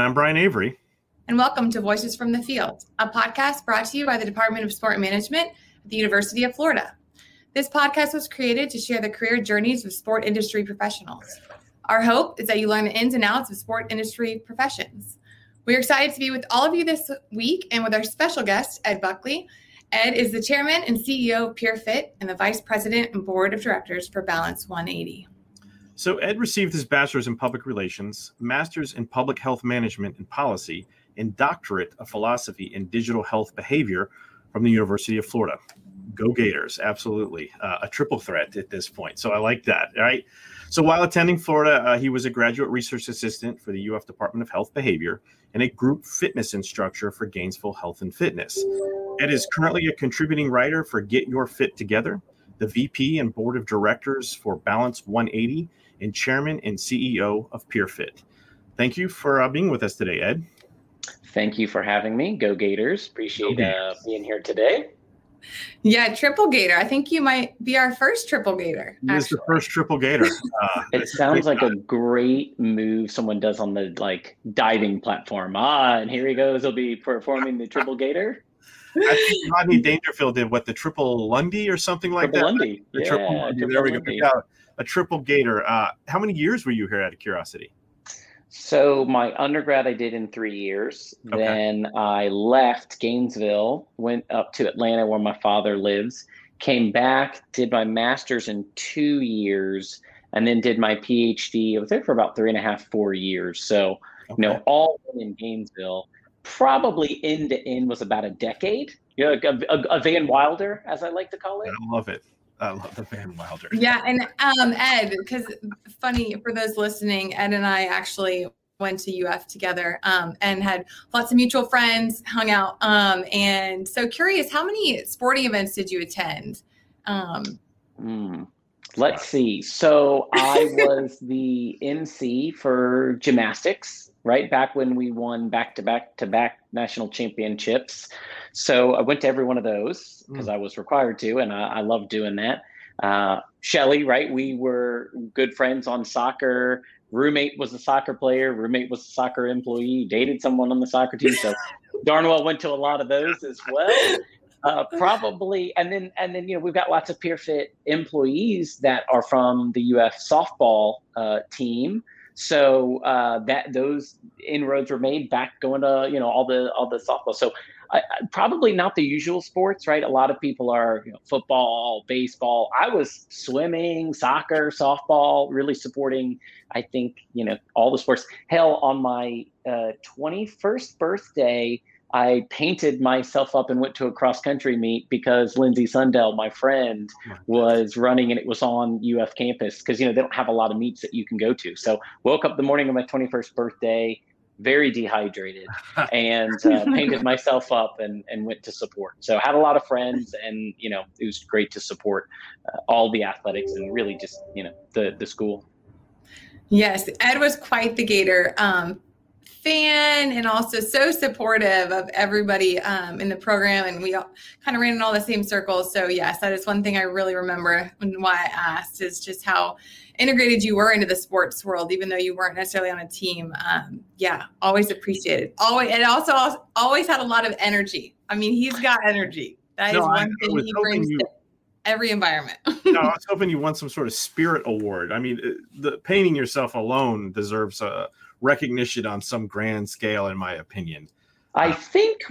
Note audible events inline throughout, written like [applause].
I'm And I'm Brian Avery. And welcome to Voices from the Field, a podcast brought to you by the Department of Sport Management at the University of Florida. This podcast was created to share the career journeys of sport industry professionals. Our hope is that you learn the ins and outs of sport industry professions. We're excited to be with all of you this week and with our special guest, Ed Buckley. Ed is the chairman and CEO of PeerFit and the vice president and board of directors for Balance 180. So, Ed received his bachelor's in public relations, master's in public health management and policy, and doctorate of philosophy in digital health behavior from the University of Florida. Go Gators, absolutely. Uh, a triple threat at this point. So, I like that, right? So, while attending Florida, uh, he was a graduate research assistant for the UF Department of Health Behavior and a group fitness instructor for Gainesville Health and Fitness. Ed is currently a contributing writer for Get Your Fit Together, the VP and board of directors for Balance 180 and chairman and CEO of PeerFit. Thank you for uh, being with us today, Ed. Thank you for having me. Go Gators. Appreciate Go Gators. Uh, being here today. Yeah, triple gator. I think you might be our first triple gator. This is the first triple gator. [laughs] Uh, it sounds like time. a great move someone does on the like diving platform. Ah, and here he goes. He'll be performing the triple gator. I think Rodney Dangerfield did what the triple Lundy or something like triple that. Lundy. The yeah, triple Lundy. There we go a triple gator. Uh, how many years were you here out of curiosity? So my undergrad I did in three years. Okay. Then I left Gainesville, went up to Atlanta where my father lives, came back, did my master's in two years, and then did my PhD. I was there for about three and a half, four years. So, okay. you know, all in Gainesville. Probably end to end was about a decade. You know, a, a, a Van Wilder, as I like to call it. I love it. I love the Van Wilder. Yeah, and um, Ed, because funny for those listening, Ed and I actually went to UF together um, and had lots of mutual friends, hung out, um, and so curious, how many sporting events did you attend? Um, mm, let's see. So I [laughs] was the MC for gymnastics. Right back when we won back to back to back national championships. So I went to every one of those because mm. I was required to, and I, I love doing that. Uh, Shelly, right? We were good friends on soccer. Roommate was a soccer player. Roommate was a soccer employee. Dated someone on the soccer team. So [laughs] Darnwell went to a lot of those as well. Uh, probably, and then and then you know we've got lots of PeerFit employees that are from the UF softball uh, team. So uh, that those inroads were made back going to you know all the all the softball. So I, probably not the usual sports, right? A lot of people are you know, football, baseball. I was swimming, soccer, softball, really supporting. I think you know all the sports. Hell, on my uh, 21st birthday, I painted myself up and went to a cross country meet because Lindsay Sundell, my friend, was running and it was on UF campus because you know they don't have a lot of meets that you can go to. So woke up the morning of my 21st birthday, very dehydrated, [laughs] and uh, painted myself up and and went to support. So had a lot of friends and you know it was great to support uh, all the athletics and really just you know the the school. Yes, Ed was quite the gator. Um, fan and also so supportive of everybody um, in the program. And we all kind of ran in all the same circles. So, yes, that is one thing I really remember and why I asked is just how integrated you were into the sports world, even though you weren't necessarily on a team. Um, yeah, always appreciated. Always, and also always had a lot of energy. I mean, he's got energy. That no, is one I, thing I he brings you- to every environment. no, I [laughs] was hoping you won some sort of spirit award. I mean, uh, the painting yourself alone deserves a recognition on some grand scale, in my opinion. I think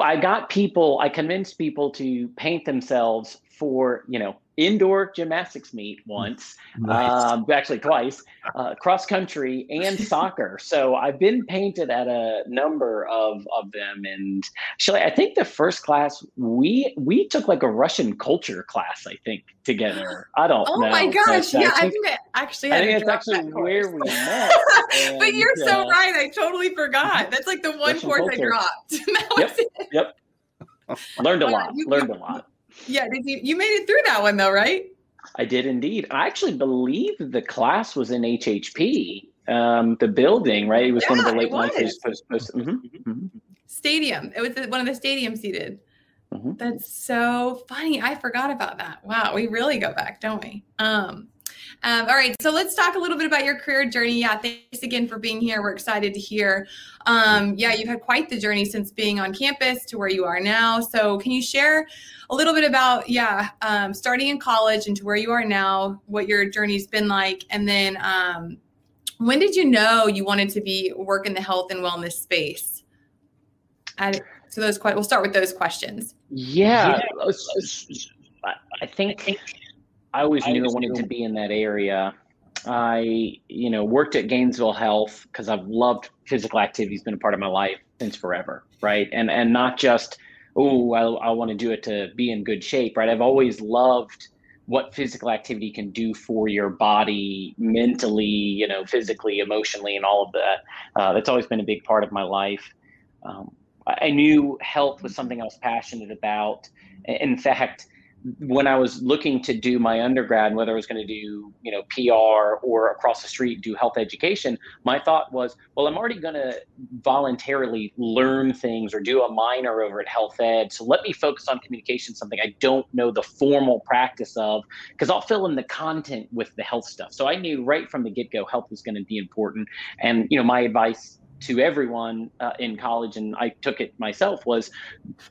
I got people, I convinced people to paint themselves for, you know, indoor gymnastics meet once, nice. um, actually twice, uh, cross country and [laughs] soccer. So I've been painted at a number of of them, and actually, I think the first class we we took like a Russian culture class. I think together. I don't. Oh know, my gosh! Yeah, I think, I think it actually. I think it's actually where we [laughs] met. And, but you're uh, so right. I totally forgot. [laughs] That's like the one Russian course culture. I dropped. yep. Yep. Learned a lot. Learned a lot. Yeah, did you you made it through that one though, right? I did indeed. I actually believe the class was in HHP, um, the building, right? It was yeah, one of the late nights. Mm-hmm, mm-hmm. Stadium. It was one of the stadium seated. Mm-hmm. That's so funny. I forgot about that. Wow, we really go back, don't we? Um, Um, all right, so let's talk a little bit about your career journey. Yeah, thanks again for being here. We're excited to hear. Um, yeah, you've had quite the journey since being on campus to where you are now. So, can you share a little bit about, yeah, um, starting in college and to where you are now, what your journey's been like, and then um, when did you know you wanted to be work in the health and wellness space? I, so those questions. we'll start with those questions. Yeah, I think I always knew I wanted to be in that area. I, you know, worked at Gainesville Health because I've loved physical activity. has been a part of my life since forever, right? And and not just oh, I, I want to do it to be in good shape, right? I've always loved what physical activity can do for your body mentally, you know, physically, emotionally, and all of that. Uh, that's always been a big part of my life. Um, I knew health was something I was passionate about. In fact, when I was looking to do my undergrad, whether I was going to do, you know, PR or across the street do health education, my thought was, well, I'm already going to voluntarily learn things or do a minor over at health ed. So let me focus on communication, something I don't know the formal practice of, because I'll fill in the content with the health stuff. So I knew right from the get go, health was going to be important. And, you know, my advice to everyone uh, in college, and I took it myself, was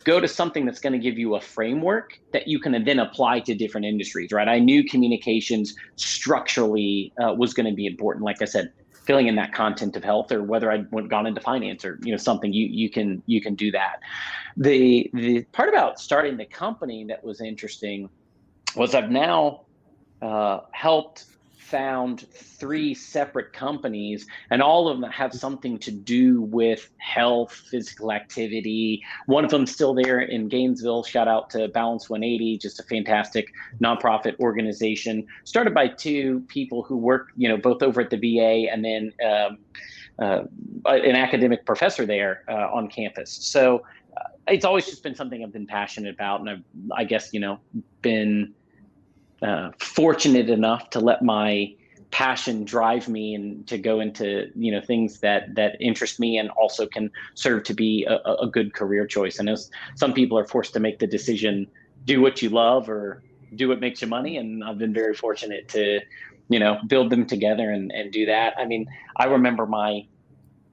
go to something that's going to give you a framework that you can then apply to different industries, right? I knew communications structurally uh, was going to be important. Like I said, filling in that content of health, or whether I'd gone into finance, or you know something, you you can you can do that. The the part about starting the company that was interesting was I've now uh, helped found three separate companies, and all of them have something to do with health, physical activity. One of them still there in Gainesville. Shout out to Balance 180, just a fantastic nonprofit organization started by two people who work, you know, both over at the VA and then um, uh, an academic professor there uh, on campus. So uh, it's always just been something I've been passionate about, and I've, I guess, you know, been uh, fortunate enough to let my passion drive me and to go into you know things that that interest me and also can serve to be a, a good career choice. And as some people are forced to make the decision, do what you love or do what makes you money. And I've been very fortunate to you know build them together and and do that. I mean, I remember my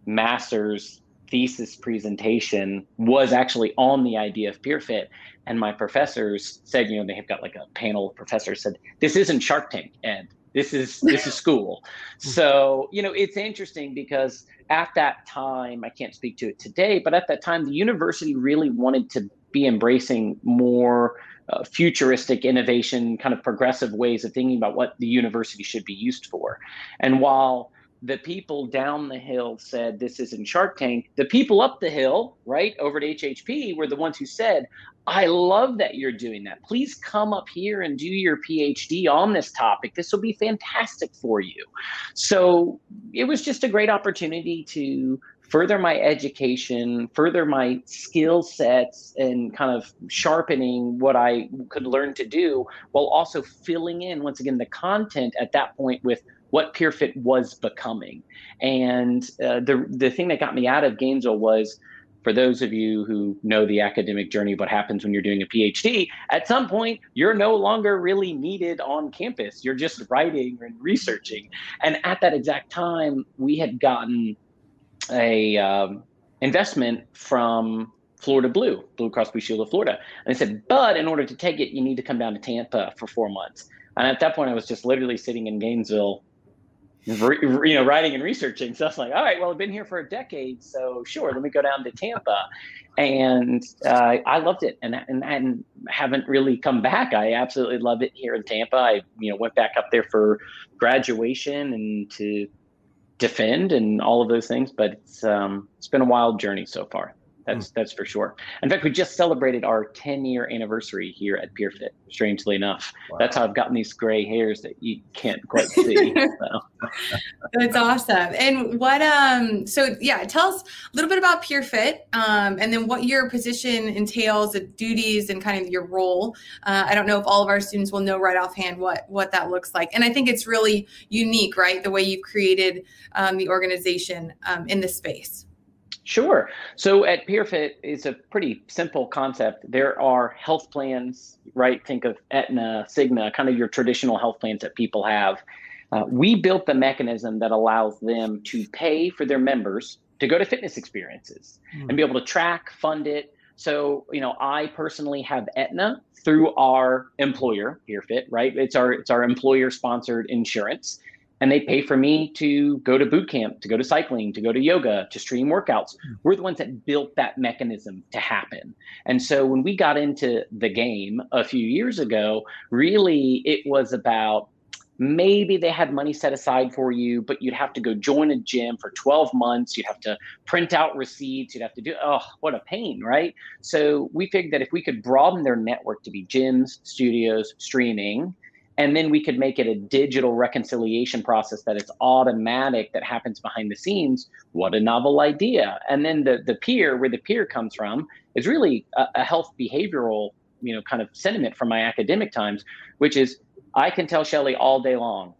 master's thesis presentation was actually on the idea of PeerFit. and my professors said, you know, they have got like a panel of professors said, this isn't Shark Tank, Ed. This is this is school. [laughs] So, you know, it's interesting because at that time, I can't speak to it today, but at that time, the university really wanted to be embracing more uh, futuristic innovation, kind of progressive ways of thinking about what the university should be used for. And while the people down the hill said this isn't Shark Tank. The people up the hill, right, over at HHP, were the ones who said, I love that you're doing that. Please come up here and do your PhD on this topic. This will be fantastic for you. So it was just a great opportunity to further my education, further my skill sets, and kind of sharpening what I could learn to do while also filling in, once again, the content at that point with what PeerFit was becoming. And uh, the the thing that got me out of Gainesville was for those of you who know the academic journey, what happens when you're doing a PhD, at some point you're no longer really needed on campus. You're just writing and researching. And at that exact time, we had gotten a um, investment from Florida Blue, Blue Cross Blue Shield of Florida. And they said, but in order to take it, you need to come down to Tampa for four months. And at that point, I was just literally sitting in Gainesville you know, writing and researching. So I was like, all right, well, I've been here for a decade, so sure, let me go down to Tampa, and uh, I loved it, and, and and haven't really come back. I absolutely love it here in Tampa. I you know went back up there for graduation and to defend and all of those things, but it's um, it's been a wild journey so far. That's mm. that's for sure. In fact, we just celebrated our 10 year anniversary here at PeerFit. Strangely enough, wow. that's how I've gotten these gray hairs that you can't quite [laughs] see. so. [laughs] That's awesome. And what um so yeah, tell us a little bit about PeerFit, um, and then what your position entails, the duties, and kind of your role. Uh, I don't know if all of our students will know right offhand what what that looks like, and I think it's really unique, right? The way you've created um, the organization um, in this space. Sure. So at PeerFit, it's a pretty simple concept. There are health plans, right? Think of Aetna, Cigna, kind of your traditional health plans that people have. Uh, we built the mechanism that allows them to pay for their members to go to fitness experiences mm. and be able to track, fund it. So, you know, I personally have Aetna through our employer, PeerFit, right? It's our it's our employer sponsored insurance and they pay for me to go to boot camp, to go to cycling, to go to yoga, to stream workouts. Hmm. We're the ones that built that mechanism to happen. And so when we got into the game a few years ago, really it was about maybe they had money set aside for you, but you'd have to go join a gym for 12 months. You'd have to print out receipts. You'd have to do, oh, what a pain, right? So we figured that if we could broaden their network to be gyms, studios, streaming, and then we could make it a digital reconciliation process that it's automatic that happens behind the scenes. What a novel idea. And then the the peer where the peer comes from is really a, a health behavioral you know kind of sentiment from my academic times which is i can tell shelly all day long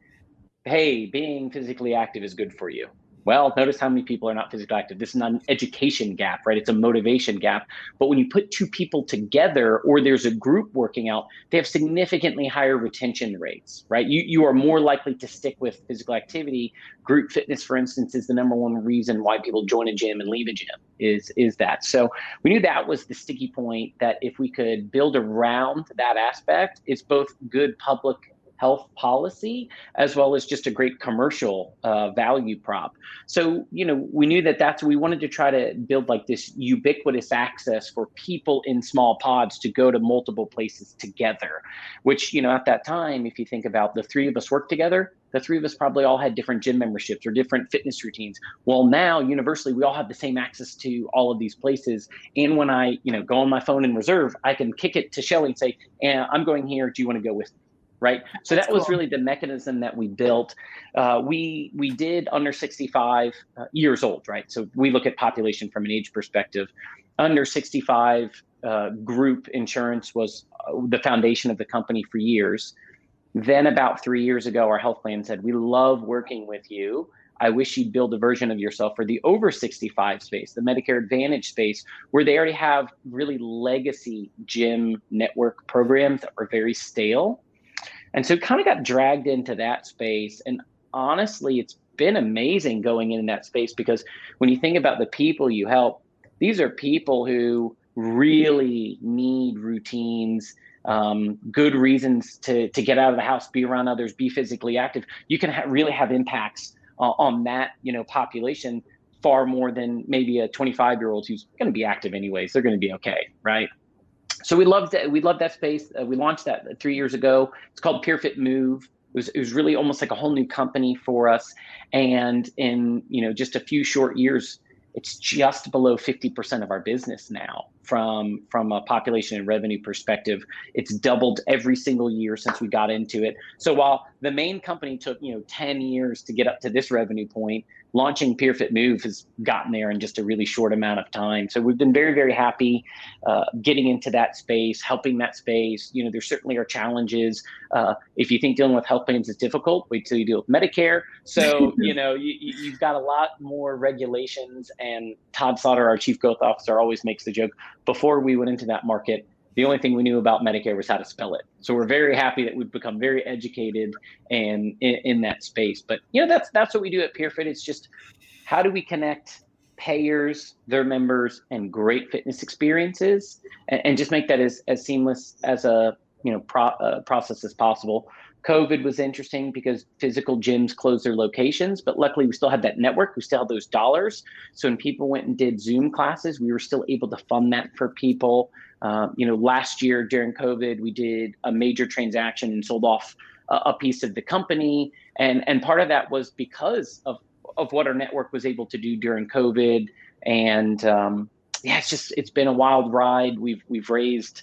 hey being physically active is good for you well, notice how many people are not physically active. This is not an education gap, right? It's a motivation gap. But when you put two people together or there's a group working out, they have significantly higher retention rates, right? You, you are more likely to stick with physical activity. Group fitness, for instance, is the number one reason why people join a gym and leave a gym is, is that. So we knew that was the sticky point that if we could build around that aspect, it's both good public health policy as well as just a great commercial uh, value prop. So, you know, we knew that that's, we wanted to try to build like this ubiquitous access for people in small pods to go to multiple places together, which, you know, at that time, if you think about the three of us work together, the three of us probably all had different gym memberships or different fitness routines. Well, now universally, we all have the same access to all of these places. And when I, you know, go on my phone and reserve, I can kick it to Shelly and say, eh, "I'm going here. Do you want to go with me?" Right? So That's that was cool. really the mechanism that we built. Uh, we we did under 65 uh, years old, right? So we look at population from an age perspective. Under 65 uh, group insurance was uh, the foundation of the company for years. Then about three years ago, our health plan said, "We love working with you." I wish you'd build a version of yourself for the over 65 space, the Medicare Advantage space, where they already have really legacy gym network programs that are very stale and so kind of got dragged into that space. And honestly, it's been amazing going in that space because when you think about the people you help, these are people who really need routines, um, good reasons to, to get out of the house, be around others, be physically active. You can ha- really have impacts uh, on that, you know, population far more than maybe a 25 year old who's going to be active anyways. They're going to be okay, right? So we loved that. We loved that space. Uh, we launched that three years ago. It's called PeerFit Move. It was, it was really almost like a whole new company for us. And in you know just a few short years, it's just below 50% of our business now from from a population and revenue perspective it's doubled every single year since we got into it so while the main company took you know 10 years to get up to this revenue point launching PeerFit Move has gotten there in just a really short amount of time. So we've been very, very happy uh, getting into that space, helping that space. You know, there certainly are challenges. Uh, if you think dealing with health plans is difficult, wait till you deal with Medicare. So, [laughs] you know, you, you've got a lot more regulations. And Todd Sauter, our chief growth officer, always makes the joke before we went into that market, the only thing we knew about Medicare was how to spell it. So we're very happy that we've become very educated and in, in that space. But you know, that's that's what we do at PeerFit. It's just how do we connect payers, their members, and great fitness experiences, and, and just make that as, as seamless as a you know pro, uh, process as possible. COVID was interesting because physical gyms closed their locations, but luckily we still had that network. We still had those dollars. So when people went and did Zoom classes, we were still able to fund that for people. Um, you know, last year during COVID, we did a major transaction and sold off a, a piece of the company, and and part of that was because of of what our network was able to do during COVID. And um, yeah, it's just it's been a wild ride. We've we've raised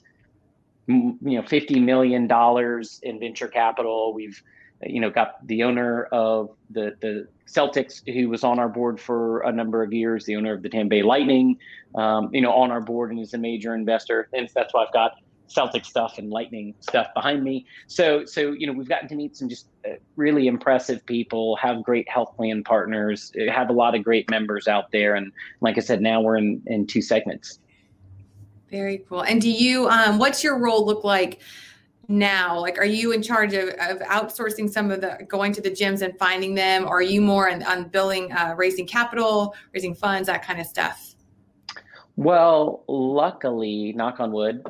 you know 50 million dollars in venture capital. We've you know got the owner of the the Celtics, who was on our board for a number of years, the owner of the Tampa Bay Lightning, um, you know, on our board and is a major investor. And that's why I've got Celtic stuff and Lightning stuff behind me. So, so you know, we've gotten to meet some just uh, really impressive people, have great health plan partners, have a lot of great members out there, and like I said, now we're in in two segments. Very cool. And do you, um, what's your role look like? now like are you in charge of, of outsourcing some of the going to the gyms and finding them or are you more on, on building uh, raising capital raising funds that kind of stuff well luckily knock on wood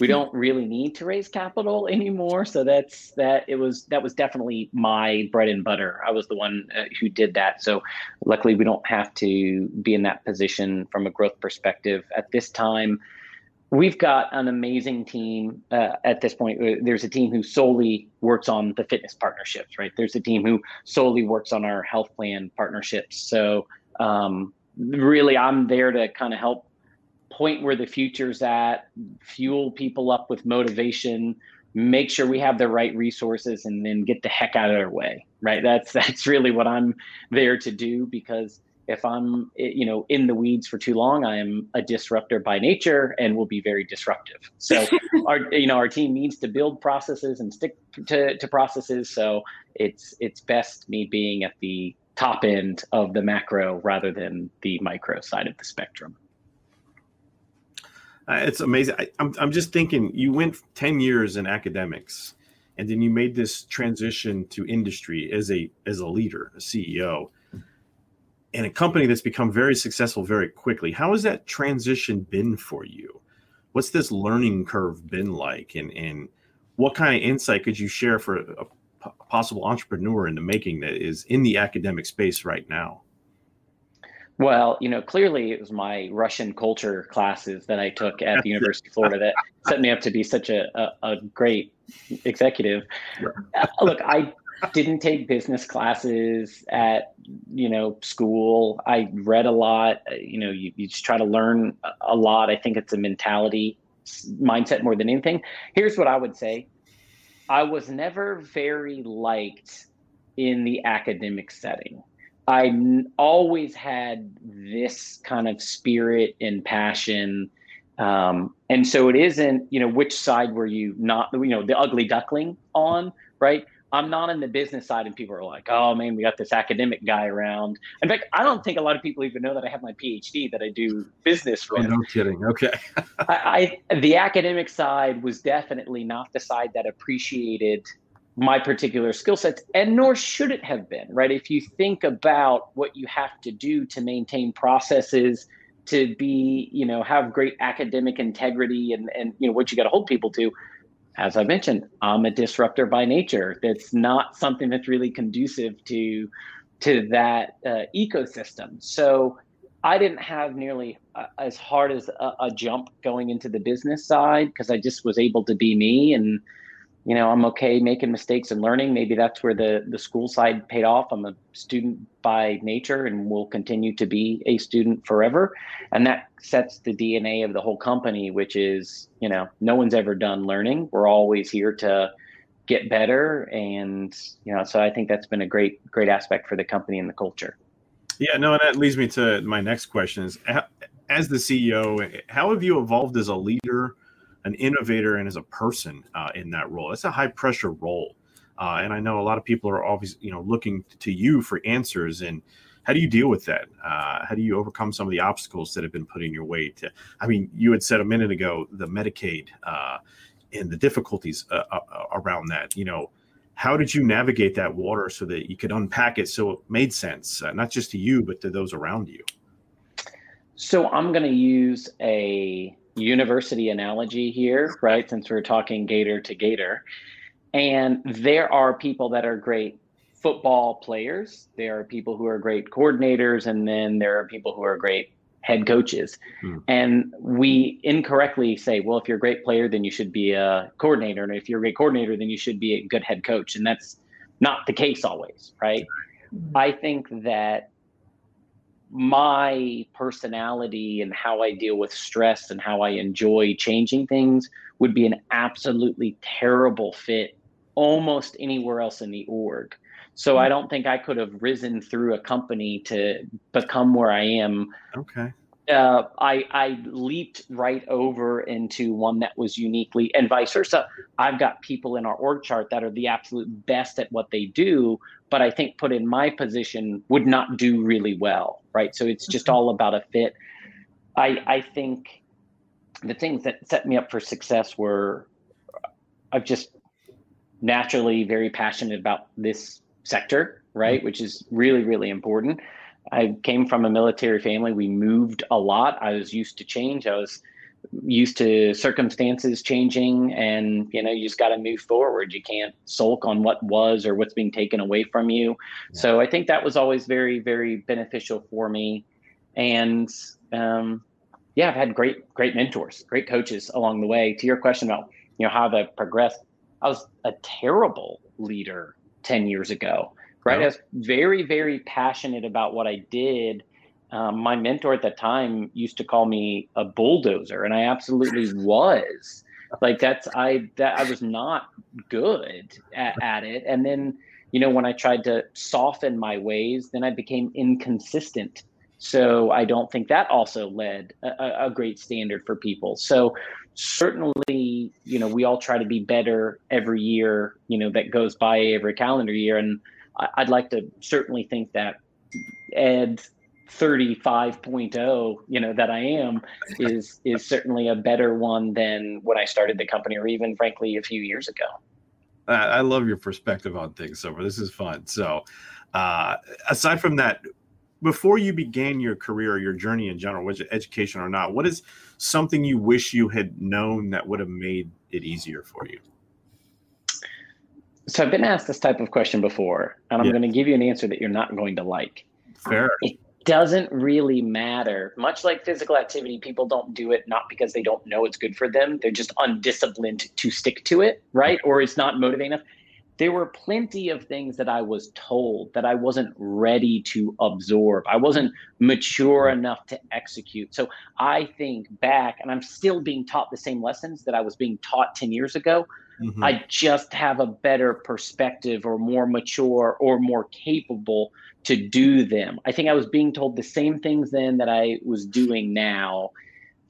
we don't really need to raise capital anymore so that's that it was that was definitely my bread and butter i was the one uh, who did that so luckily we don't have to be in that position from a growth perspective at this time we've got an amazing team uh, at this point. Uh, there's a team who solely works on the fitness partnerships, right? There's a team who solely works on our health plan partnerships. So um, really, I'm there to kind of help point where the future's at, fuel people up with motivation, make sure we have the right resources, and then get the heck out of their way, right? That's [laughs] that's really what I'm there to do because if I'm, eh, you know, in the weeds for too long, I am a disruptor by nature and will be very disruptive. So [laughs] our, you know, our team needs to build processes and stick to, to processes. So it's it's best me being at the top end of the macro rather than the micro side of the spectrum. Uh, it's amazing. I, I'm I'm just thinking you went 10 years in academics and then you made this transition to industry as a as a leader, a CEO and a company that's become very successful very quickly. How has that transition been for you? What's this learning curve been like? And, and what kind of insight could you share for a, a possible entrepreneur in the making that is in the academic space right now? Well, you know, clearly it was my Russian culture classes that I took at the [laughs] University of Florida that set me up to be such a, a, a great executive. Uh, look, I didn't take business classes at you know school. I read a lot. You know you, you just try to learn a lot. I think it's a mentality mindset more than anything. Here's what i would say. I was never very liked in the academic setting I n- always had this kind of spirit and passion um, and so it isn't you know which side were you not you know the ugly duckling on right I'm not in the business side, and people are like, "Oh man, we got this academic guy around." In fact, I don't think a lot of people even know that I have my PhD, that I do business. Oh, no kidding. Okay. [laughs] I, I the academic side was definitely not the side that appreciated my particular skill sets, and nor should it have been. Right? If you think about what you have to do to maintain processes to be you know have great academic integrity and and you know what you got to hold people to as I mentioned, I'm a disruptor by nature. That's not something that's really conducive to to that uh, ecosystem. So I didn't have nearly uh, as hard as a, a, jump going into the business side because I just was able to be me and you know, I'm okay making mistakes and learning. Maybe that's where the the school side paid off. I'm a student by nature and will continue to be a student forever. And that sets the DNA of the whole company, which is, you know, no one's ever done learning. We're always here to get better and you know so i think that's been a great great aspect for the company and the culture yeah no and that leads me to my next question is as the ceo how have you evolved as a leader an innovator and as a person uh, in that role. It's a high pressure role. Uh, and I know a lot of people are always, you know, looking to you for answers. And how do you deal with that? Uh, how do you overcome some of the obstacles that have been put in your way? To, I mean, you had said a minute ago the Medicaid uh, and the difficulties uh, uh, around that. You know, how did you navigate that water so that you could unpack it so it made sense, not just to you but to those around you? So I'm going to use a university analogy here, right? Since we're talking gator to gator. And there are people that are great football players, there are people who are great coordinators, and then there are people who are great head coaches. Hmm. And we incorrectly say, well, if you're a great player, then you should be a coordinator. And if you're a great coordinator, then you should be a good head coach. And that's not the case always, right? I think that my personality and how I deal with stress and how I enjoy changing things would be an absolutely terrible fit almost anywhere else in the org. So I don't think I could have risen through a company to become where I am. Okay. uh, I, I leaped right over into one that was uniquely, and vice versa. I've got people in our org chart that are the absolute best at what they do, but I think put in my position would not do really well, right? So it's just all about a fit. I, I think the things that set me up for success were I've just naturally very passionate about this sector, right? Mm-hmm. Which is really, really important. I came from a military family. We moved a lot. I was used to change. I was used to circumstances changing and you know you just got to move forward you can't sulk on what was or what's being taken away from you yeah. so i think that was always very very beneficial for me and um, yeah i've had great great mentors great coaches along the way to your question about you know how that progressed i was a terrible leader 10 years ago right? I was very, very passionate about what I did. Um, my mentor at the time used to call me a bulldozer, and I absolutely [laughs] was. Like that's I that I was not good at, at it. And then, you know, when I tried to soften my ways, then I became inconsistent. So I don't think that also led a, a great standard for people. So certainly, you know, we all try to be better every year, you know, that goes by every calendar year. And I'd like to certainly think that Ed 35.0 you know that i am [laughs] is is certainly a better one than when i started the company or even frankly a few years ago i love your perspective on things so this is fun so uh, aside from that before you began your career your journey in general was it education or not what is something you wish you had known that would have made it easier for you so I've been asked this type of question before, and I'm yeah. going to give you an answer that you're not going to like. Fair. It [laughs] doesn't really matter. Much like physical activity, people don't do it not because they don't know it's good for them. They're just undisciplined to stick to it, right? Or it's not motivating enough. There were plenty of things that I was told that I wasn't ready to absorb. I wasn't mature enough to execute. So I think back, and I'm still being taught the same lessons that I was being taught 10 years ago Mm-hmm. I just have a better perspective or more mature or more capable to do them. I think I was being told the same things then that I was doing now.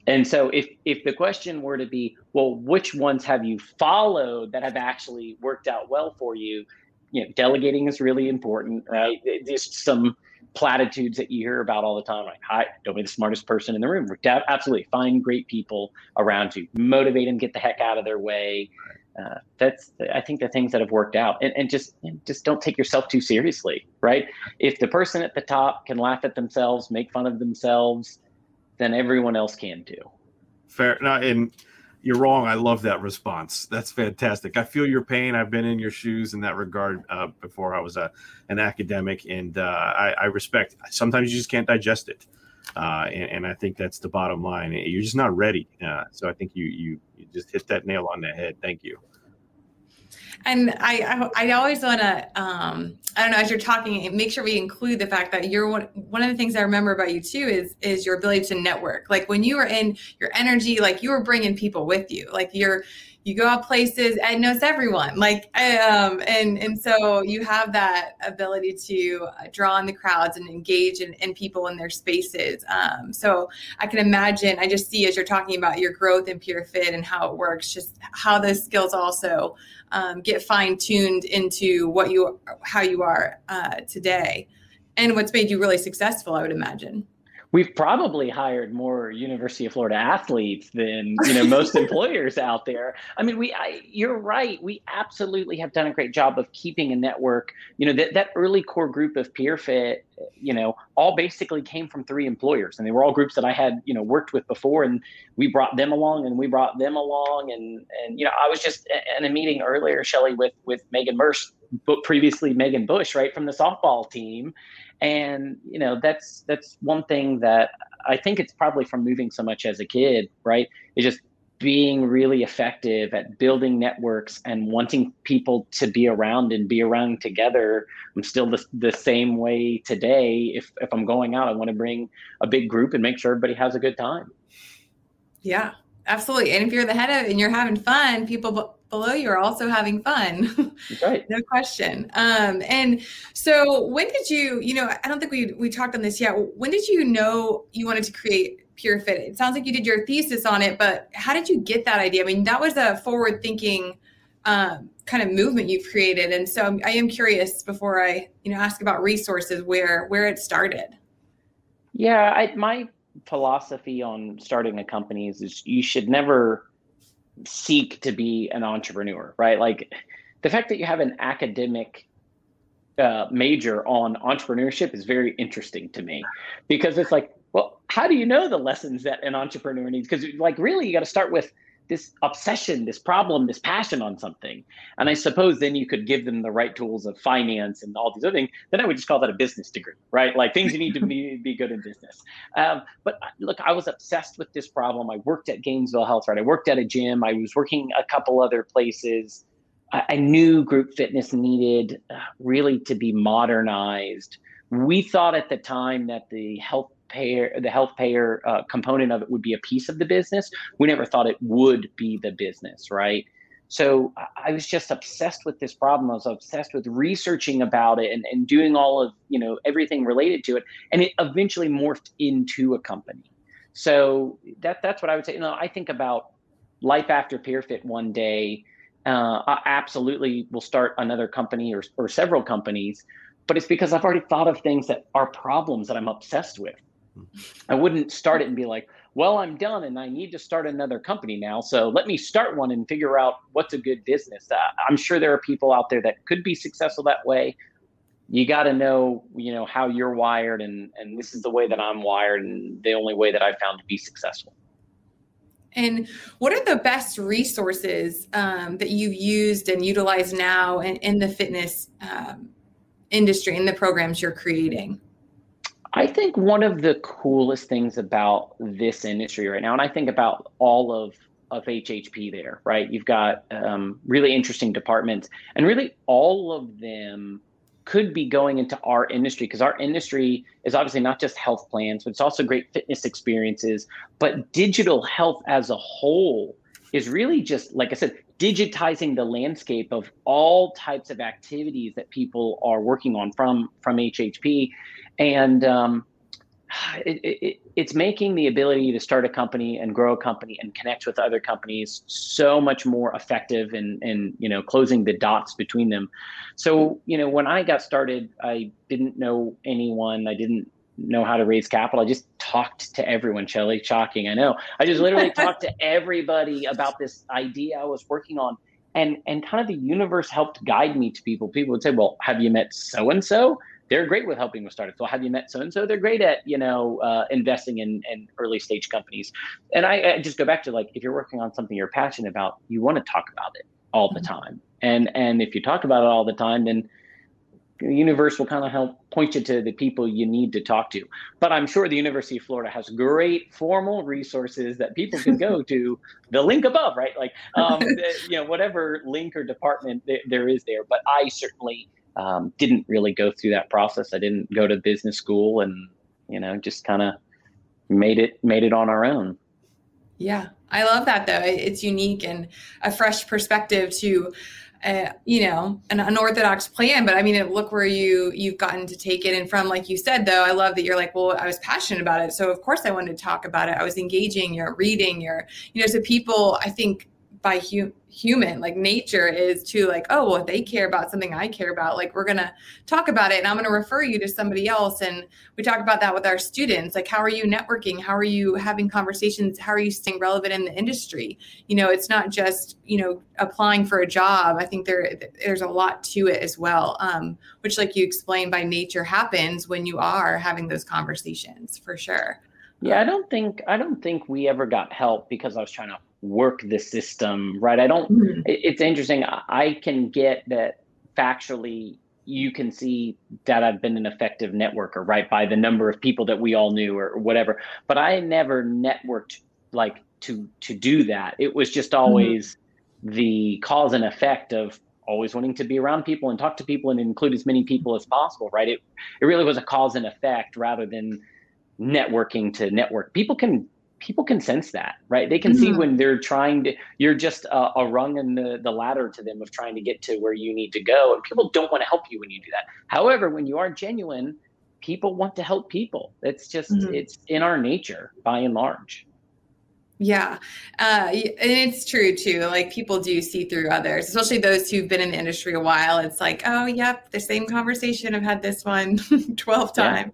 And so if if the question were to be, well, which ones have you followed that have actually worked out well for you? You know, delegating is really important, right? There's some platitudes that you hear about all the time, like, "Hi, don't be the smartest person in the room." Absolutely, find great people around you, motivate them, get the heck out of their way uh, that's I think the things that have worked out, and, and just just don't take yourself too seriously, right? If the person at the top can laugh at themselves, make fun of themselves, then everyone else can too. Fair, no, and you're wrong. I love that response. That's fantastic. I feel your pain. I've been in your shoes in that regard uh, before I was a, an academic, and uh, I, I, respect. Sometimes you just can't digest it, uh, and, and, I think that's the bottom line. You're just not ready. Uh, so I think you you you just hit that nail on the head. Thank you. And I, I, I always want to, um, I don't know, as you're talking, make sure we include the fact that you're one, one of the things I remember about you too is, is your ability to network. Like when you were in your energy, like you were bringing people with you, like you're, you go out places and knows everyone like um and and so you have that ability to uh, draw in the crowds and engage in, in people in their spaces. Um so i can imagine i just see as you're talking about your growth in PeerFit and how it works just how those skills also um, get fine-tuned into what you how you are uh, today and what's made you really successful i would imagine we've probably hired more University of Florida athletes than you know most [laughs] employers out there. I mean, we I, you're right. We absolutely have done a great job of keeping a network. You know that that early core group of PeerFit, you know, all basically came from three employers, and they were all groups that I had you know worked with before, and we brought them along, and we brought them along, and and you know, I was just in a meeting earlier, Shelly, with with Megan but previously Megan Bush, right from the softball team and you know that's that's one thing that i think it's probably from moving so much as a kid right? It's just being really effective at building networks and wanting people to be around and be around together. I'm still the, the same way today. If if i'm going out i want to bring a big group and make sure everybody has a good time. Yeah absolutely and if you're the head of it and you're having fun people below you are also having fun. [laughs] right. no question. Um, and so when did you, you know, I don't think we we talked on this yet. When did you know you wanted to create PeerFit? It sounds like you did your thesis on it, but how did you get that idea? I mean, that was a forward thinking um, kind of movement you've created. And so I am curious before I, you know, ask about resources where where it started. Yeah, I, my philosophy on starting a company is, is you should never seek to be an entrepreneur, right? Like the fact that you have an academic uh, major on entrepreneurship is very interesting to me because it's like, well, how do you know the lessons that an entrepreneur needs? Because like really, you got to start with this obsession, this problem, this passion on something. And I suppose then you could give them the right tools of finance and all these other things. Then I would just call that a business degree, right? Like things you need to be, be good in business. Um, but look, I was obsessed with this problem. I worked at Gainesville Health, right? I worked at a gym. I was working a couple other places. I, I knew group fitness needed uh, really to be modernized. We thought at the time that the health payer, the health payer uh, component of it would be a piece of the business. We never thought it would be the business, right? So I was just obsessed with this problem. I was obsessed with researching about it and, and doing all of, you know, everything related to it. And it eventually morphed into a company. So that that's what I would say. You know, I think about life after PeerFit one day. Uh, I absolutely will start another company or, or several companies, but it's because I've already thought of things that are problems that I'm obsessed with. I wouldn't start it and be like, well, I'm done and I need to start another company now. So let me start one and figure out what's a good business. Uh, I'm sure there are people out there that could be successful that way. You got to know, you know, how you're wired and and this is the way that I'm wired and the only way that I found to be successful. And what are the best resources um, that you've used and utilized now in, in the fitness um, industry in the programs you're creating? I think one of the coolest things about this industry right now, and I think about all of of HHP there, right? You've got um, really interesting departments, and really all of them could be going into our industry because our industry is obviously not just health plans, but it's also great fitness experiences. But digital health as a whole is really just, like I said, digitizing the landscape of all types of activities that people are working on from from HHP and um, it, it, it's making the ability to start a company and grow a company and connect with other companies so much more effective and and you know closing the dots between them. So you know when i got started i didn't know anyone. I didn't know how to raise capital. I just talked to everyone shelly shocking i know. I just literally [laughs] talked to everybody about this idea i was working on. And and kind of the universe helped guide me to people. People would say well have you met so and so they're great with helping with startups. Well, have you met so and so? They're great at you know uh, investing in, in early stage companies. And I, I, just go back to like if you're working on something you're passionate about, you want to talk about it all the mm-hmm. time. And and if you talk about it all the time, then the universe will kind of help point you to the people you need to talk to. But I'm sure the University of Florida has great formal resources that people can go [laughs] to. The link above, right? Like, um, [laughs] the, you know, whatever link or department there is there. But I certainly um, didn't really go through that process. I didn't go to business school, and you know, just kind of made it made it on our own. Yeah, I love that though. It's unique and a fresh perspective to, uh, you know, an unorthodox plan. But I mean, look where you you've gotten to take it. And from like you said, though, I love that you're like, well, I was passionate about it, so of course I wanted to talk about it. I was engaging. You're reading. You're, you know, so people, I think by hu- human like nature is to like oh well they care about something i care about like we're gonna talk about it and i'm gonna refer you to somebody else. And we talk about that with our students like how are you networking? How are you having conversations? How are you staying relevant in the industry? You know it's not just you know applying for a job. I think there there's a lot to it as well um, which like you explained by nature happens when you are having those conversations for sure. Yeah i don't think i don't think we ever got help because i was trying to work the system, right? I don't, mm-hmm. it's interesting. I can get that factually you can see that I've been an effective networker, right? By the number of people that we all knew or, whatever. But I never networked like to to do that. It was just mm-hmm. always mm-hmm. the cause and effect of always wanting to be around people and talk to people and include as many people as possible, right? It it really was a cause and effect rather than networking to network. People can people can sense that, right? They can mm-hmm. see when they're trying to, you're just a, a, rung in the, the ladder to them of trying to get to where you need to go. And people don't want to help you when you do that. However, when you are genuine, people want to help people. It's just mm-hmm. it's in our nature by and large. Yeah. Uh, and it's true too. Like people do see through others, especially those who've been in the industry a while. It's like, oh, yep, the same conversation. I've had this one [laughs] 12 times.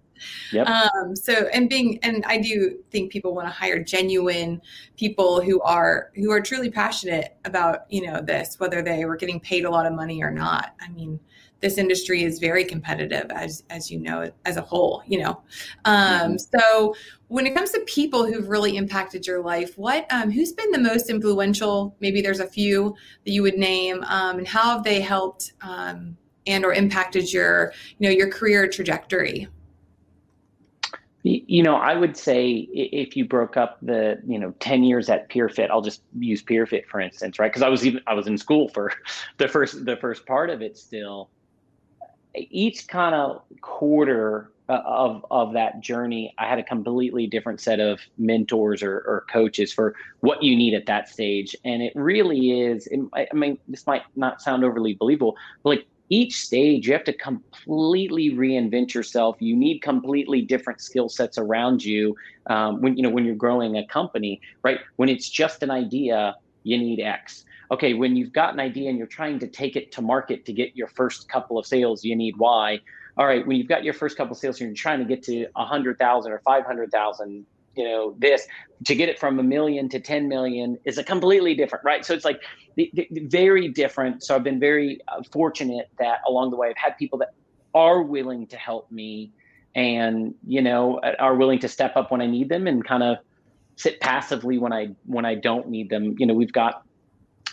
Yeah. Yep. Um, so, and being, and I do think people want to hire genuine people who are, who are truly passionate about, you know, this, whether they were getting paid a lot of money or not. I mean, this industry is very competitive as as you know as a whole you know. Um, mm-hmm. so when it comes to people who've really impacted your life what um, who's been the most influential? Maybe there's a few that you would name um, and how have they helped um, and or impacted your you know your career trajectory? You know i would say if you broke up the you know 10 years at peerfit i'll just use peerfit for instance right? Because i was even i was in school for [laughs] the first the first part of it still each kind of quarter uh, of of that journey, I had a completely different set of mentors or, or coaches for what you need at that stage, and it really is. I mean, this might not sound overly believable, but like each stage, you have to completely reinvent yourself. You need completely different skill sets around you um, when you know when you're growing a company, right? When it's just an idea, you need X okay, when you've got an idea and you're trying to take it to market to get your first couple of sales, you need Y. All right, when you've got your first couple of sales and you're trying to get to a hundred thousand or five hundred thousand, you know, this to get it from a million to 10 million is a completely different, right? So it's like the, the, very different. So I've been very uh, fortunate that along the way I've had people that are willing to help me and, you know, are willing to step up when I need them and kind of sit passively when I when I don't need them. You know, we've got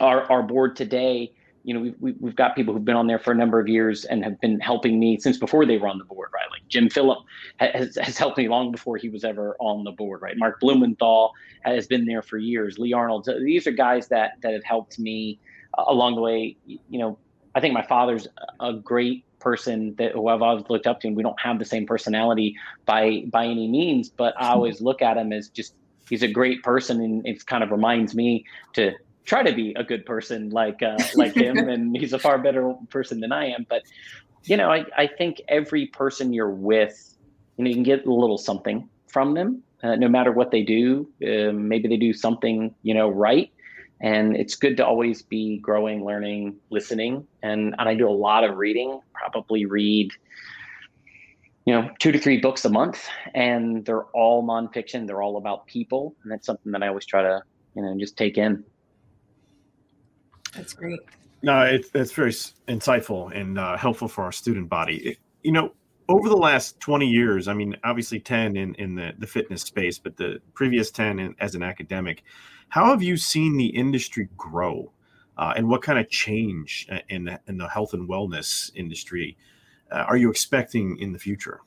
our, our board today, you know, we've, we've got people who've been on there for a number of years and have been helping me since before they were on the board, right? Like Jim Phillip has, has helped me long before he was ever on the board, right? Mark Blumenthal has been there for years. Lee Arnold. These are guys that, that have helped me uh, along the way. You know, I think my father's a great person that who I've always looked up to, and we don't have the same personality by by any means, but I always look at him as just he's a great person, and it kind of reminds me to try to be a good person like uh, like him, [laughs] and he's a far better person than I am. But you know, I, I think every person you're with, you know, you can get a little something from them, uh, no matter what they do. Uh, maybe they do something, you know, right. And it's good to always be growing, learning, listening. And, and I do a lot of reading, probably read, you know, two to three books a month. And they're all nonfiction. They're all about people. And that's something that I always try to, you know, just take in. That's great. No, it's it's very insightful and uh, helpful for our student body. It, you know, over the last 20 years, I mean, obviously 10 in, in the, the fitness space, but the previous 10 in, as an academic, how have you seen the industry grow uh, and what kind of change uh, in the, in the health and wellness industry uh, are you expecting in the future?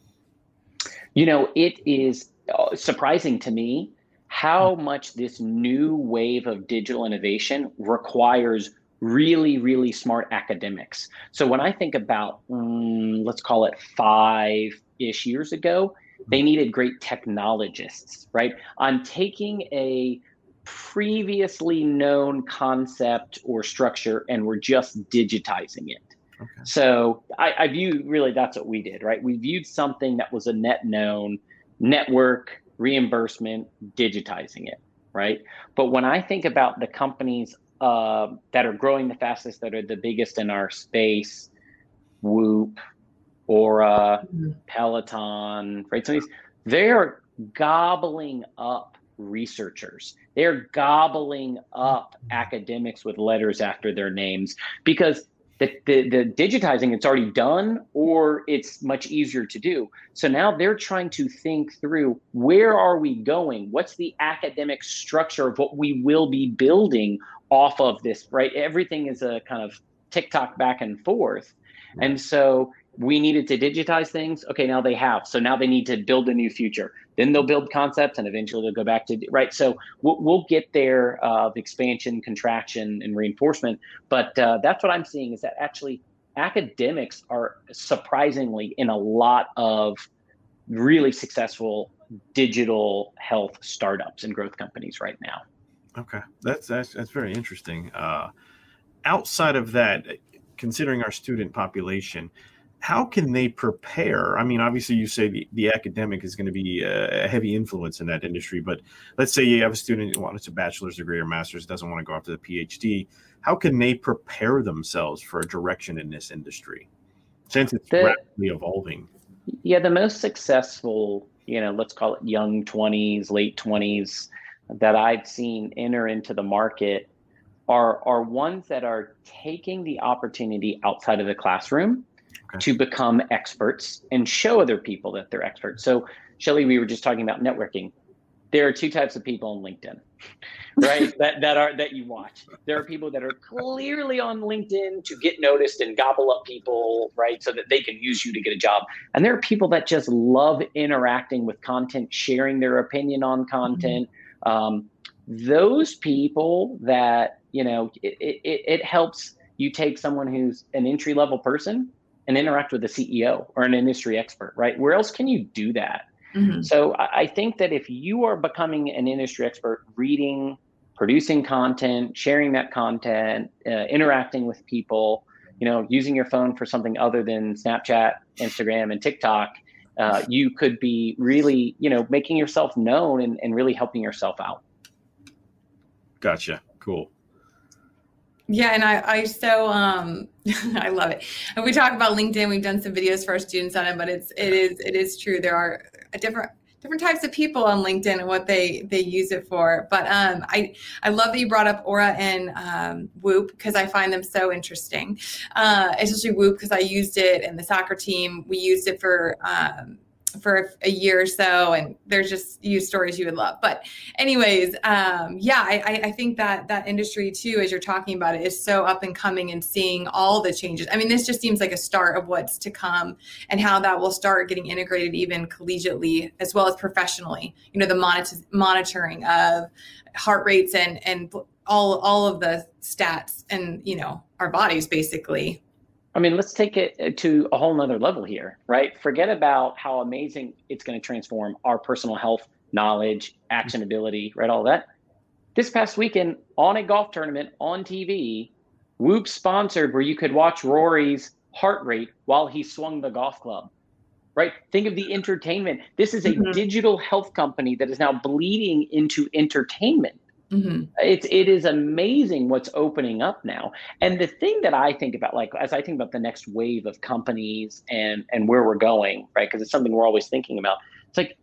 You know, it is uh, surprising to me how much this new wave of digital innovation requires really, really smart academics. So when I think about, um, let's call it five ish years ago, they mm-hmm. needed great technologists, right? I'm taking a previously known concept or structure and we're just digitizing it. Okay. So I, I view really that's what we did, right? We viewed something that was a net known network, reimbursement, digitizing it, right? But when I think about the companies uh, that are growing the fastest, that are the biggest in our space, Whoop, Oura, mm-hmm. Peloton, right? So these, they're gobbling up researchers. They're gobbling up mm-hmm. academics with letters after their names because the, the, the digitizing it's already done or it's much easier to do so now they're trying to think through where are we going what's the academic structure of what we will be building off of this right everything is a kind of tiktok back and forth and so we needed to digitize things. Okay, now they have. So now they need to build a new future. Then they'll build concepts, and eventually they'll go back to right. So we'll, we'll get there of expansion, contraction, and reinforcement. But uh, that's what I'm seeing is that actually academics are surprisingly in a lot of really successful digital health startups and growth companies right now. Okay, that's that's, that's very interesting. Uh, outside of that, considering our student population how can they prepare? I mean, obviously, you say the, the academic is going to be a heavy influence in that industry, but let's say you have a student who wants a bachelor's degree or master's, doesn't want to go after the PhD. How can they prepare themselves for a direction in this industry since it's the, rapidly evolving? Yeah, the most successful, you know, let's call it young 20s, late 20s that I've seen enter into the market are, are ones that are taking the opportunity outside of the classroom okay. to become experts and show other people that they're experts. So, Shelly, we were just talking about networking. There are two types of people on LinkedIn, [laughs] right? that that are that you watch. There are people that are clearly on LinkedIn to get noticed and gobble up people, right, so that they can use you to get a job. And there are people that just love interacting with content, sharing their opinion on content. Mm-hmm. Um, those people that you know, it, it, it helps you take someone who's an entry level person and interact with a CEO or an industry expert, right? Where else can you do that? Mm-hmm. So I think that if you are becoming an industry expert, reading, producing content, sharing that content, uh, interacting with people, you know, using your phone for something other than Snapchat, Instagram, and TikTok, uh, you could be really, you know, making yourself known and, and really helping yourself out. Gotcha. Cool. Yeah, and I, I so um [laughs] I love it. And we talk about LinkedIn. We've done some videos for our students on it, but it's it is it is true. There are a different different types of people on LinkedIn and what they they use it for. But um, I I love that you brought up Oura and um, Whoop because I find them so interesting, uh, especially Whoop because I used it in the soccer team. We used it for um, for a year or so and there's just you stories you would love. But anyways um, yeah I, I think that that industry too as you're talking about it is so up and coming and seeing all the changes. I mean this just seems like a start of what's to come and how that will start getting integrated even collegiately as well as professionally. You know the monitor- monitoring of heart rates and and all all of the stats and you know our bodies basically I mean, let's take it uh, to a whole nother level here, right? Forget about how amazing it's going to transform our personal health, knowledge, actionability, right? All that. This past weekend on a golf tournament on TV, Whoop sponsored where you could watch Rory's heart rate while he swung the golf club, right? Think of the entertainment. This is a mm-hmm. digital health company that is now bleeding into entertainment. Mm-hmm. It's it is amazing what's opening up now. And the thing that I think about, like as I think about the next wave of companies and and where we're going, right? Because it's something we're always thinking about. It's like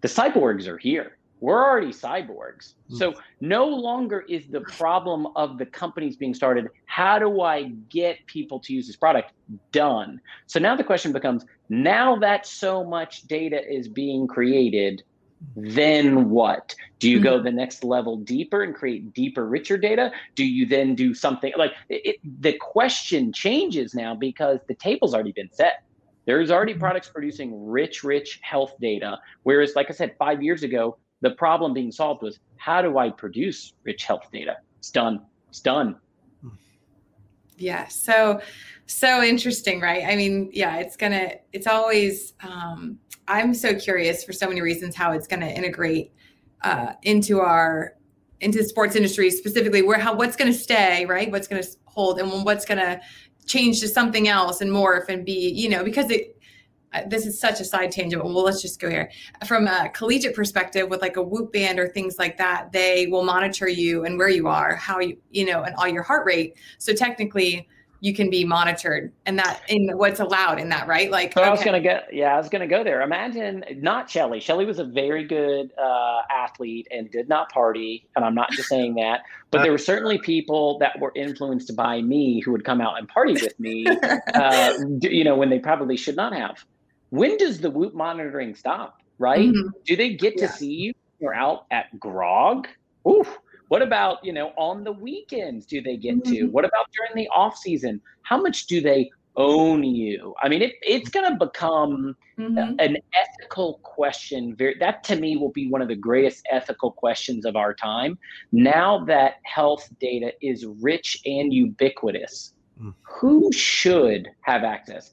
the cyborgs are here. We're already cyborgs. Mm-hmm. So no longer is the problem of the companies being started. How do I get people to use this product? Done. So now the question becomes: now that so much data is being created then what? Do you mm-hmm. go the next level deeper and create deeper, richer data? Do you then do something like it, the question changes now because the table's already been set. There's already mm-hmm. products producing rich, rich health data. Whereas, like I said, five years ago, the problem being solved was how do I produce rich health data? It's done. It's done. Yeah. So, so interesting, right? I mean, yeah, it's gonna, it's always, um, I'm so curious for so many reasons how it's to integrate uh, into our into the sports industry specifically where how what's to stay right what's to hold and what's to change to something else and morph and be you know because it this is such a side tangent well let's just go here. From a collegiate perspective with like a whoop band or things like that they will monitor you and where you are how you you know and all your heart rate. So technically you can be monitored and that in what's allowed in that right? Like so okay. i was gonna get yeah i was gonna go there. Imagine not shelly. Shelly was a very good uh, athlete and did not party and i'm not just saying that but there were certainly people that were influenced by me who would come out and party with me [laughs] uh, you know when they probably should not have when does the whoop monitoring stop right mm-hmm. do they get to see you you're out at grog Oof what about, you know, on the weekends do they get mm-hmm. to? What about during the off season? How much do they own you? I mean, it, it's going to become mm-hmm. an ethical question. Very, that to me will be one of the greatest ethical questions of our time. Now that health data is rich and ubiquitous, mm. who should have access?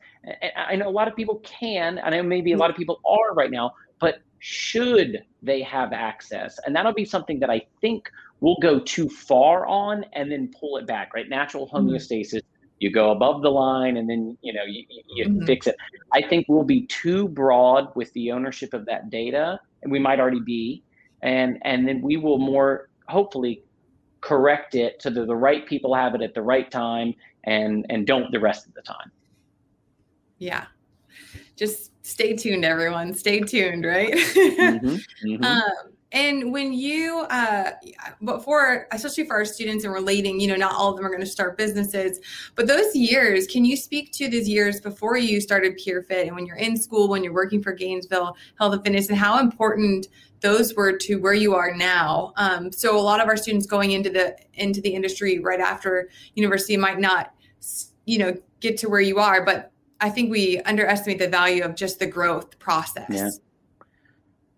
I know a lot of people can. I know maybe a lot of people are right now, but should they have access? And that'll be something that I think we'll go too far on and then pull it back, right? Natural mm-hmm. homeostasis. you go above the line and then you know you, you mm-hmm. fix it i think we'll be too broad with the ownership of that data and we might already be and and then we will more hopefully correct it so that the right people have it at the right time and and don't the rest of the time yeah just stay tuned everyone stay tuned right mm-hmm. [laughs] Mm-hmm. Um, and when you, uh, but for especially for our students and relating, you know, not all of them are going to start businesses, but those years, can you speak to those years before you started PeerFit and when you're in school, when you're working for Gainesville Health and Fitness, and how important those were to where you are now? Um, so a lot of our students going into the into the industry right after university might not, you know, get to where you are, but I think we underestimate the value of just the growth process. Yeah.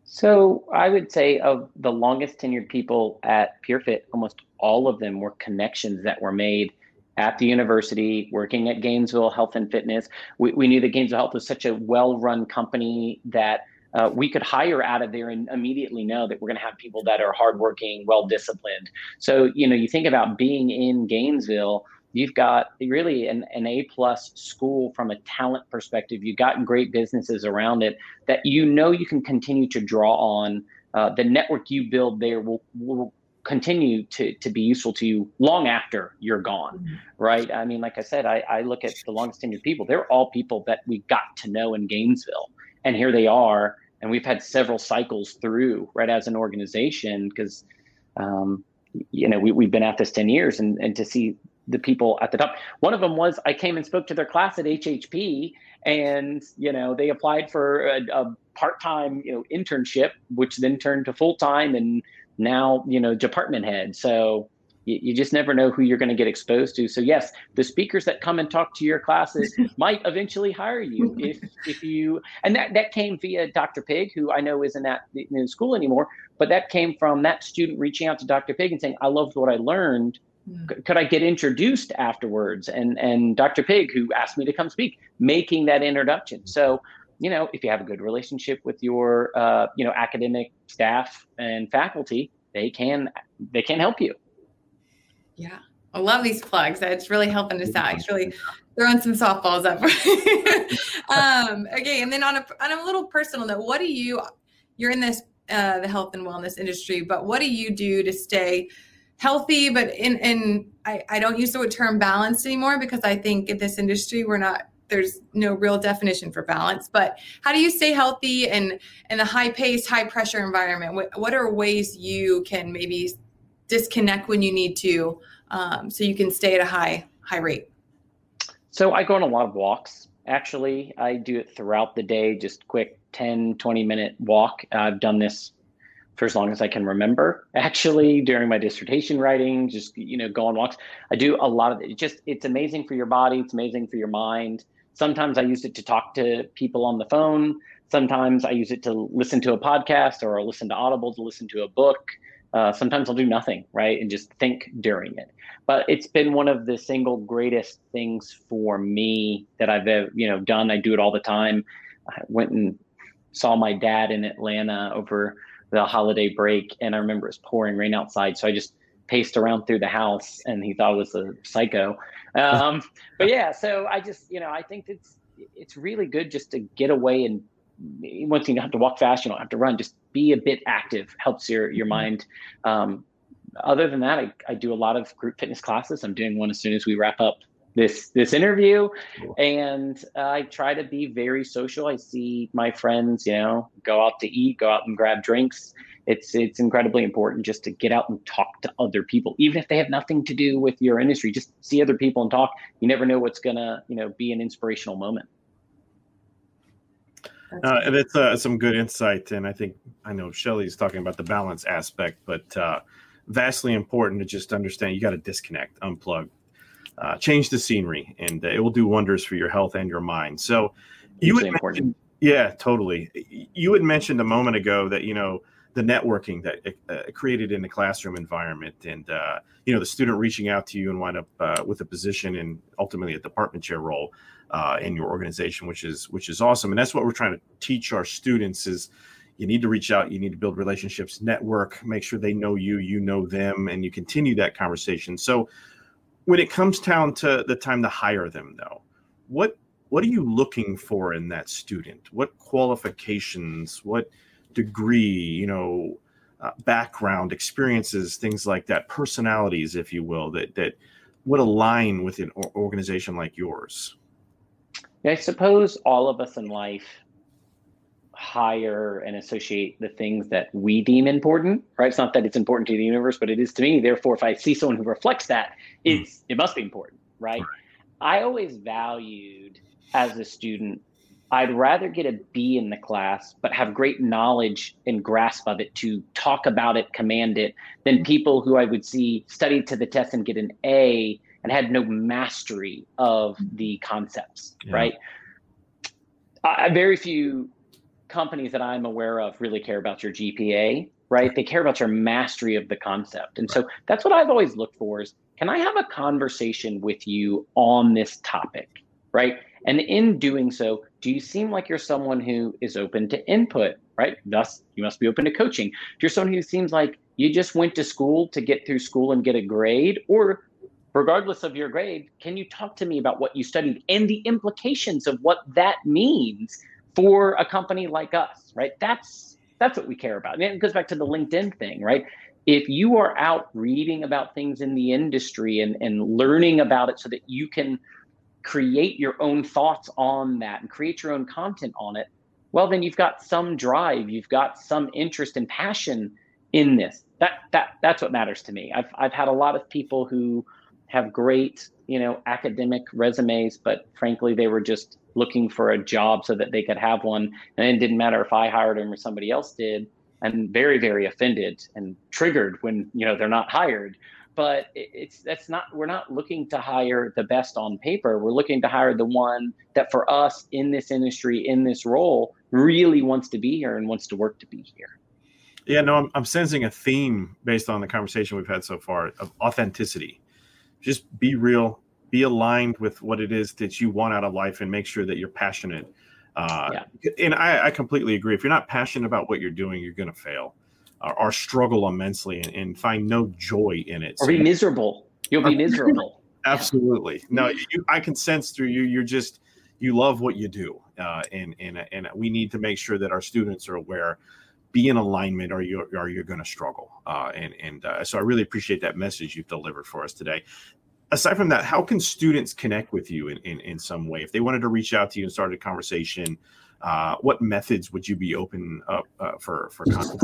So I would say of the longest tenured people at PeerFit, almost all of them were connections that were made at the university, working at Gainesville Health and Fitness. We, we knew that Gainesville Health was such a well-run company that uh, we could hire out of there and immediately know that we're going to have people that are hardworking, well-disciplined. So you know, you think about being in Gainesville you've got really an, an a plus school from a talent perspective. You've got great businesses around it that you know you can continue to draw on. Uh, the network you build there will, will continue to, to be useful to you long after you're gone mm-hmm. right? I mean like i said I, I look at the longest tenured people. They're all people that we got to know in gainesville. And here they are. And we've had several cycles through right as an organization because um, you know we, we've been at this 10 years and, and to see the people at the top. One of them was I came and spoke to their class at HHP, and you know they applied for a, a part-time you know internship, which then turned to full-time, and now you know department head. So you, you just never know who you're going to get exposed to. So yes, the speakers that come and talk to your classes [laughs] might eventually hire you if if you and that that came via Dr. Pig, who I know isn't at the, in school anymore, but that came from that student reaching out to Dr. Pig and saying, "I loved what I learned." Could I get introduced afterwards? And and Dr. Pig, who asked me to come speak, making that introduction. So, you know, if you have a good relationship with your uh, you know academic staff and faculty, they can they can help you. Yeah. I love these plugs. It's really helping us out. It's really [laughs] throwing some softballs up. [laughs] um, okay, and then on a on a little personal note, what do you? You're in this uh, the health and wellness industry, but what do you do to stay healthy, but in in I, I don't use the word term balanced anymore because I think in this industry we're not there's no real definition for balance. But how do you stay healthy and in a high pace, high pressure environment? What what are ways you can maybe disconnect when you need to, um, so you can stay at a high high rate? So I go on a lot of walks. Actually, I do it throughout the day, just quick 10, 20 minute walk. I've done this for as long as I can remember. [laughs] Actually, during my dissertation writing, just you know, go on walks. I do a lot of it. Just it's amazing for your body. It's amazing for your mind. Sometimes I use it to talk to people on the phone. Sometimes I use it to listen to a podcast or listen to Audible to listen to a book. Uh, sometimes I'll do nothing, right, and just think during it. But it's been one of the single greatest things for me that I've you know done. I do it all the time. I went and saw my dad in Atlanta over the holiday break, and I remember it was pouring rain outside, so I just paced around through the house, and he thought I was a psycho. Um, [laughs] but yeah, so I just you know I think it's it's really good just to get away and once you don't have to walk fast, you don't have to run. Just be a bit active helps your your mm-hmm. mind. Um, other than that, I, I do a lot of group fitness classes. I'm doing one as soon as we wrap up this this interview. And i try to be very social. I see my friends you know go out to eat go out and grab drinks. It's it's incredibly important just to get out and talk to other people. Even if they have nothing to do with your industry just see other people and talk. You never know what's gonna you know be an inspirational moment. Uh, and it's uh, some good insight and i think i know shelly's talking about the balance aspect but uh, vastly important to just understand you got to disconnect unplug uh, change the scenery, and uh, it will do wonders for your health and your mind. So, you would mention, yeah, totally. You had mentioned a moment ago that you know the networking that uh, created in the classroom environment, and uh, you know the student reaching out to you and wind up uh, with a position and ultimately a department chair role uh, in your organization, which is which is awesome. And that's what we're trying to teach our students is you need to reach out you need to build relationships network make sure they know you you know them and you continue that conversation so when it comes down to the time to hire them, though, what what are you looking for in that student? What qualifications? What degree? You know, uh, background, experiences, things like that, personalities, if you will, that that would align with an organization like yours. I suppose all of us in life hire and associate the things that we deem important, right? It's not that it's important to the universe, but it is to me. Therefore, if I see someone who reflects that, hmm. it's it must be important, right? right. I always valued as a student, I'd rather get a B in the class, but have great knowledge and grasp of it to talk about it, command it, than people who I would see study to the test and get an A and had no mastery of the concepts, yeah. right? I, very few companies that I'm aware of really care about your GPA, right? They care about your mastery of the concept. And so that's what I've always looked for is can I have a conversation with you on this topic, right? And in doing so, do you seem like you're someone who is open to input, right? Thus, you must be open to coaching. If you're someone who seems like you just went to school to get through school and get a grade, or regardless of your grade, can you talk to me about what you studied and the implications of what that means for a company like us, right? That's that's what we care about. And it goes back to the LinkedIn thing, right? If you are out reading about things in the industry and, and learning about it so that you can create your own thoughts on that and create your own content on it, well, then you've got some drive, you've got some interest and passion in this. That that that's what matters to me. I've I've had a lot of people who have great, you know, academic resumes, but frankly, they were just looking for a job so that they could have one. And it didn't matter if I hired them or somebody else did. And very, very offended and triggered when, you know, they're not hired. But it's that's not we're not looking to hire the best on paper. We're looking to hire the one that for us in this industry, in this role, really wants to be here and wants to work to be here. Yeah, no, I'm, I'm sensing a theme based on the conversation we've had so far of authenticity just be real, be aligned with what it is that you want out of life, and make sure that you're passionate. Uh, yeah. And I, I, completely agree. If you're not passionate about what you're doing, you're going to fail or, or, struggle immensely and, and, find no joy in it. Or be miserable. You'll be [laughs] miserable. Absolutely. No, you, I can sense through you. You're just you love what you do, uh, and and and we need to make sure that our students are aware be in alignment or you're, or you're going to struggle. Uh, and and uh, so I really appreciate that message you've delivered for us today. Aside from that, how can students connect with you in, in, in some way? If they wanted to reach out to you and start a conversation, uh, what methods would you be open up uh, for, for content?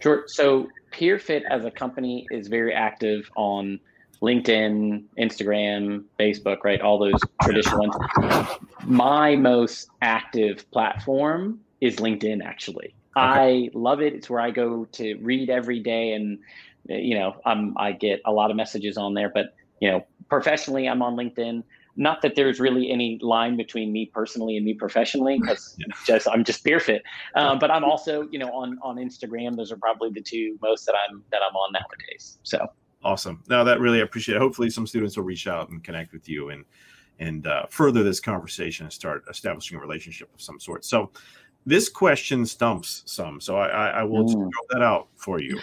Sure. So PeerFit as a company is very active on LinkedIn, Instagram, Facebook, right? All those traditional ones. My most active platform is LinkedIn, actually. Okay. I love it. It's where I go to read every day, and you know, I'm I get a lot of messages on there. But you know, professionally, I'm on LinkedIn. Not that there's really any line between me personally and me professionally, because [laughs] just I'm just PeerFit. Um, but I'm also, you know, on on Instagram. Those are probably the two most that I'm that I'm on nowadays. So awesome. Now that really I appreciate. It. Hopefully, some students will reach out and connect with you and and uh, further this conversation and start establishing a relationship of some sort. So this question stumps some, so I, I, I will mm. throw that out for you.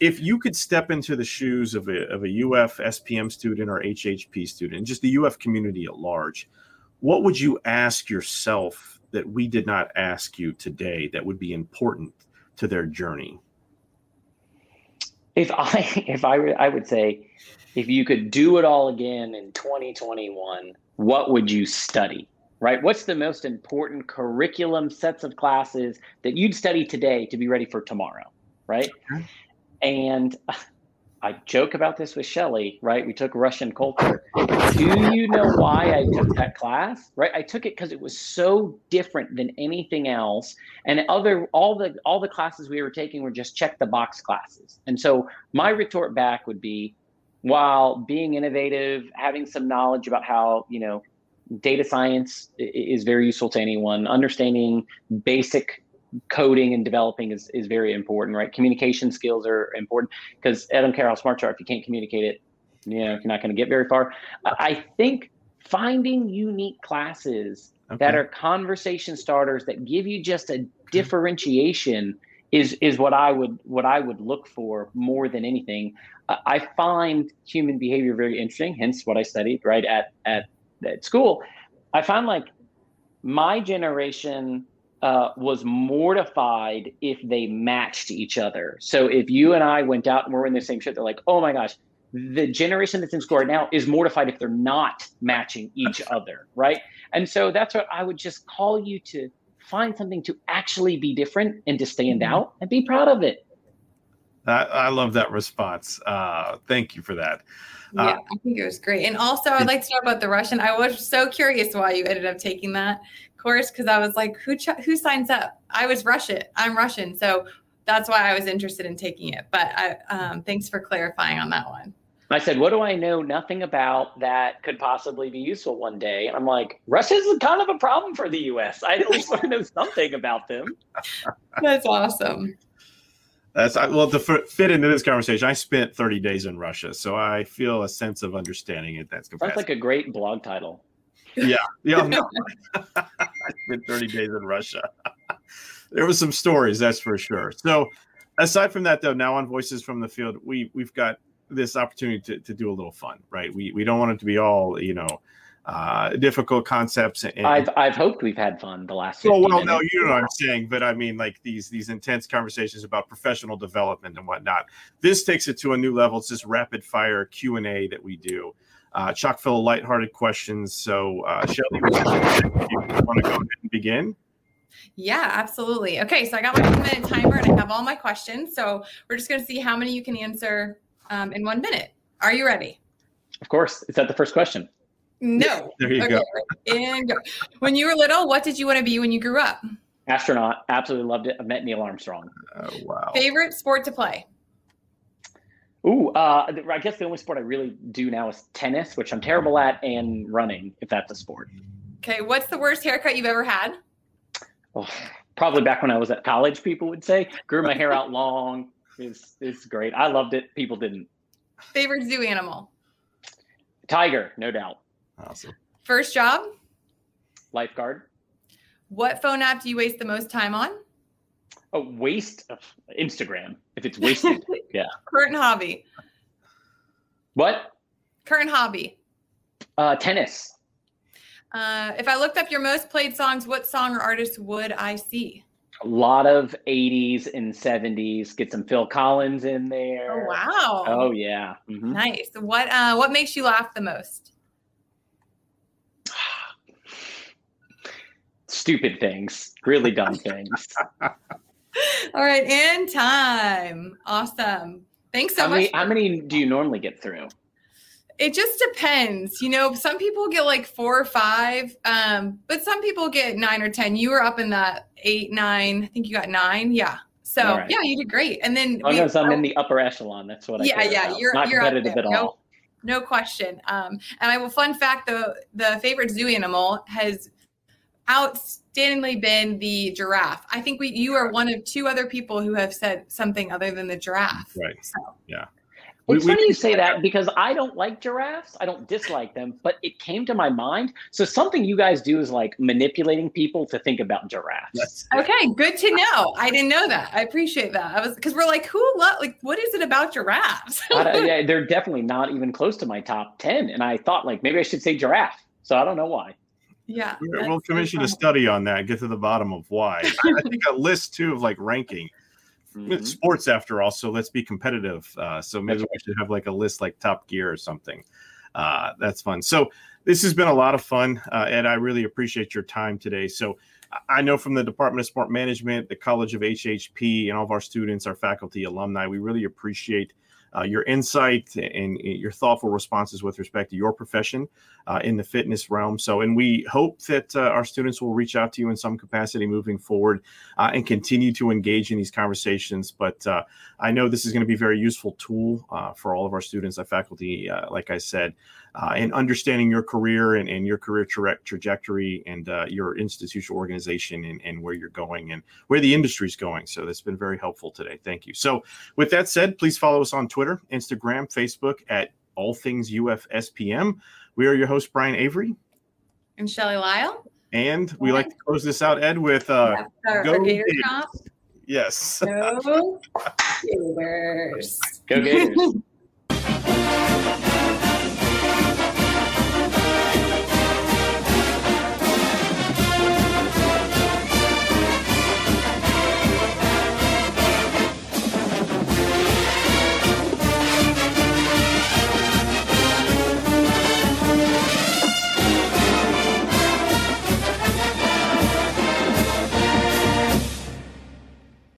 If you could step into the shoes of a, of a UF SPM student or HHP student, just the UF community at large, what would you ask yourself that we did not ask you today that would be important to their journey? If I [laughs] if I I would say if you could do it all again in 2021, what would you study? Right? What's the most important curriculum sets of classes that you'd study today to be ready for tomorrow, right? And [laughs] I joke about this with Shelly, right? We took Russian culture. Do you know why I took that class? Right? I took it because it was so different than anything else. And other all the all the classes we were taking were just check the box classes. And so my retort back would be while being innovative, having some knowledge about how, you know, data science is very useful to anyone. Understanding basic coding and developing is, is very important, right? Communication skills are important because I don't care how smart you are if you can't communicate it, you know, you're not going to get very far. I think finding unique classes okay. that are conversation starters that give you just a differentiation is is what I would what I would look for more than anything. Uh, I find human behavior very interesting. Hence, what I studied right at at at school. I find like my generation uh, was mortified if they matched each other. So if you and I went out and we're in the same shit, they're like, oh my gosh, the generation that's in school right now is mortified if they're not matching each other, right? And so that's what I would just call you to find something to actually be different and to stand mm-hmm. out and be proud of it. I, I love that response. Uh, thank you for that. Uh, yeah, I think it was great. And also, I'd like to know about the Russian. I was so curious why you ended up taking that course because I was like, who ch- who signs up? I was Russian. I'm Russian, so that's why I was interested in taking it. But I, um, thanks for clarifying on that one. I said, What do I know nothing about that could possibly be useful one day? And I'm like, Russia's kind of a problem for the US. I at least want to know something about them. [laughs] That's awesome. That's well to fit into this conversation. I spent 30 days in Russia, so I feel a sense of understanding it. That's Sounds like a great blog title. Yeah, yeah. Oh, no. [laughs] [laughs] I spent 30 days in Russia. [laughs] there were some stories, that's for sure. So, aside from that, though, now on Voices from the Field, we we've got this opportunity to, to do a little fun, right? We we don't want it to be all you know uh, difficult concepts. And, I've I've hoped we've had fun the last. Oh well, no, you know what I'm saying, but I mean like these these intense conversations about professional development and whatnot. This takes it to a new level. It's this rapid fire Q and A that we do. Uh, chock full of lighthearted questions. So, uh, Shelly, you want to go ahead and begin? Yeah, absolutely. Okay, so I got my one minute timer and I have all my questions. So we're just going to see how many you can answer um, in one minute. Are you ready? Of course. Is that the first question? No. [laughs] there you okay. go. And go. When you were little, what did you want to be when you grew up? Astronaut. Absolutely loved it. I met Neil Armstrong. Oh, wow. Favorite sport to play? Ooh, uh, I guess the only sport I really do now is tennis, which I'm terrible at, and running, if that's a sport. Okay. What's the worst haircut you've ever had? Oh, probably back when I was at college, people would say. Grew my hair out [laughs] long. It's, it's great. I loved it. People didn't. Favorite zoo animal? Tiger, no doubt. Awesome. First job? Lifeguard. What phone app do you waste the most time on? A waste of Instagram. If it's wasted, [laughs] yeah. Current hobby. What? Current hobby. Uh, tennis. Uh, if I looked up your most played songs, what song or artist would I see? A lot of 80s and 70s. Get some Phil Collins in there. Oh wow. Oh yeah. Mm-hmm. Nice. What uh, what makes you laugh the most? Stupid things, really dumb things. [laughs] All right, and time. Awesome. Thanks so how much. How many do you normally get through? It just depends. You know, some people get like four or five, um, but some people get nine or 10. You were up in that eight, nine. I think you got nine. Yeah. So right. yeah, you did great. And then as long as I'm in the upper echelon, that's what I yeah, yeah. About. You're not you're competitive at no, all. No question. Um, and I will fun fact the the favorite zoo animal has outstandingly been the giraffe. I think we you are one of two other people who have said something other than the giraffe. Right. So. Yeah. It's we, funny we, you say that because I don't like giraffes. I don't dislike them, but it came to my mind. So something you guys do is like manipulating people to think about giraffes. Yes. Okay, good to know. I didn't know that. I appreciate that. I was because we're like, who lo- like what is it about giraffes? [laughs] yeah, they're definitely not even close to my top ten. And I thought like maybe I should say giraffe. So I don't know why. Yeah. We'll commission a study on that, get to the bottom of why. I [laughs] think a list too of like ranking. Mm-hmm. sports after all, so let's be competitive. Uh, so maybe we should have like a list like Top Gear or something. Uh, that's fun. So this has been a lot of fun, uh, Ed. I really appreciate your time today. So I know from the Department of Sport Management, the College of HHP, and all of our students, our faculty, alumni, we really appreciate uh, your insight and your thoughtful responses with respect to your profession uh, in the fitness realm. So, and we hope that uh, our students will reach out to you in some capacity moving forward uh, and continue to engage in these conversations. But uh, I know this is going to be a very useful tool uh, for all of our students, our faculty, like I said, in understanding your career and, and your career tra- trajectory and your institutional organization and, and where you're going and where the industry is going. So, that's been very helpful today. Thank you. So, with that said, please follow us on Twitter, Instagram, Facebook at all things UFSPM. We are your host, Brian Avery. And Shelly Lyle. And we like to close this out, Ed, with uh, yeah, go Gators. Yes. Go [laughs] Gators. Go Gators. [laughs]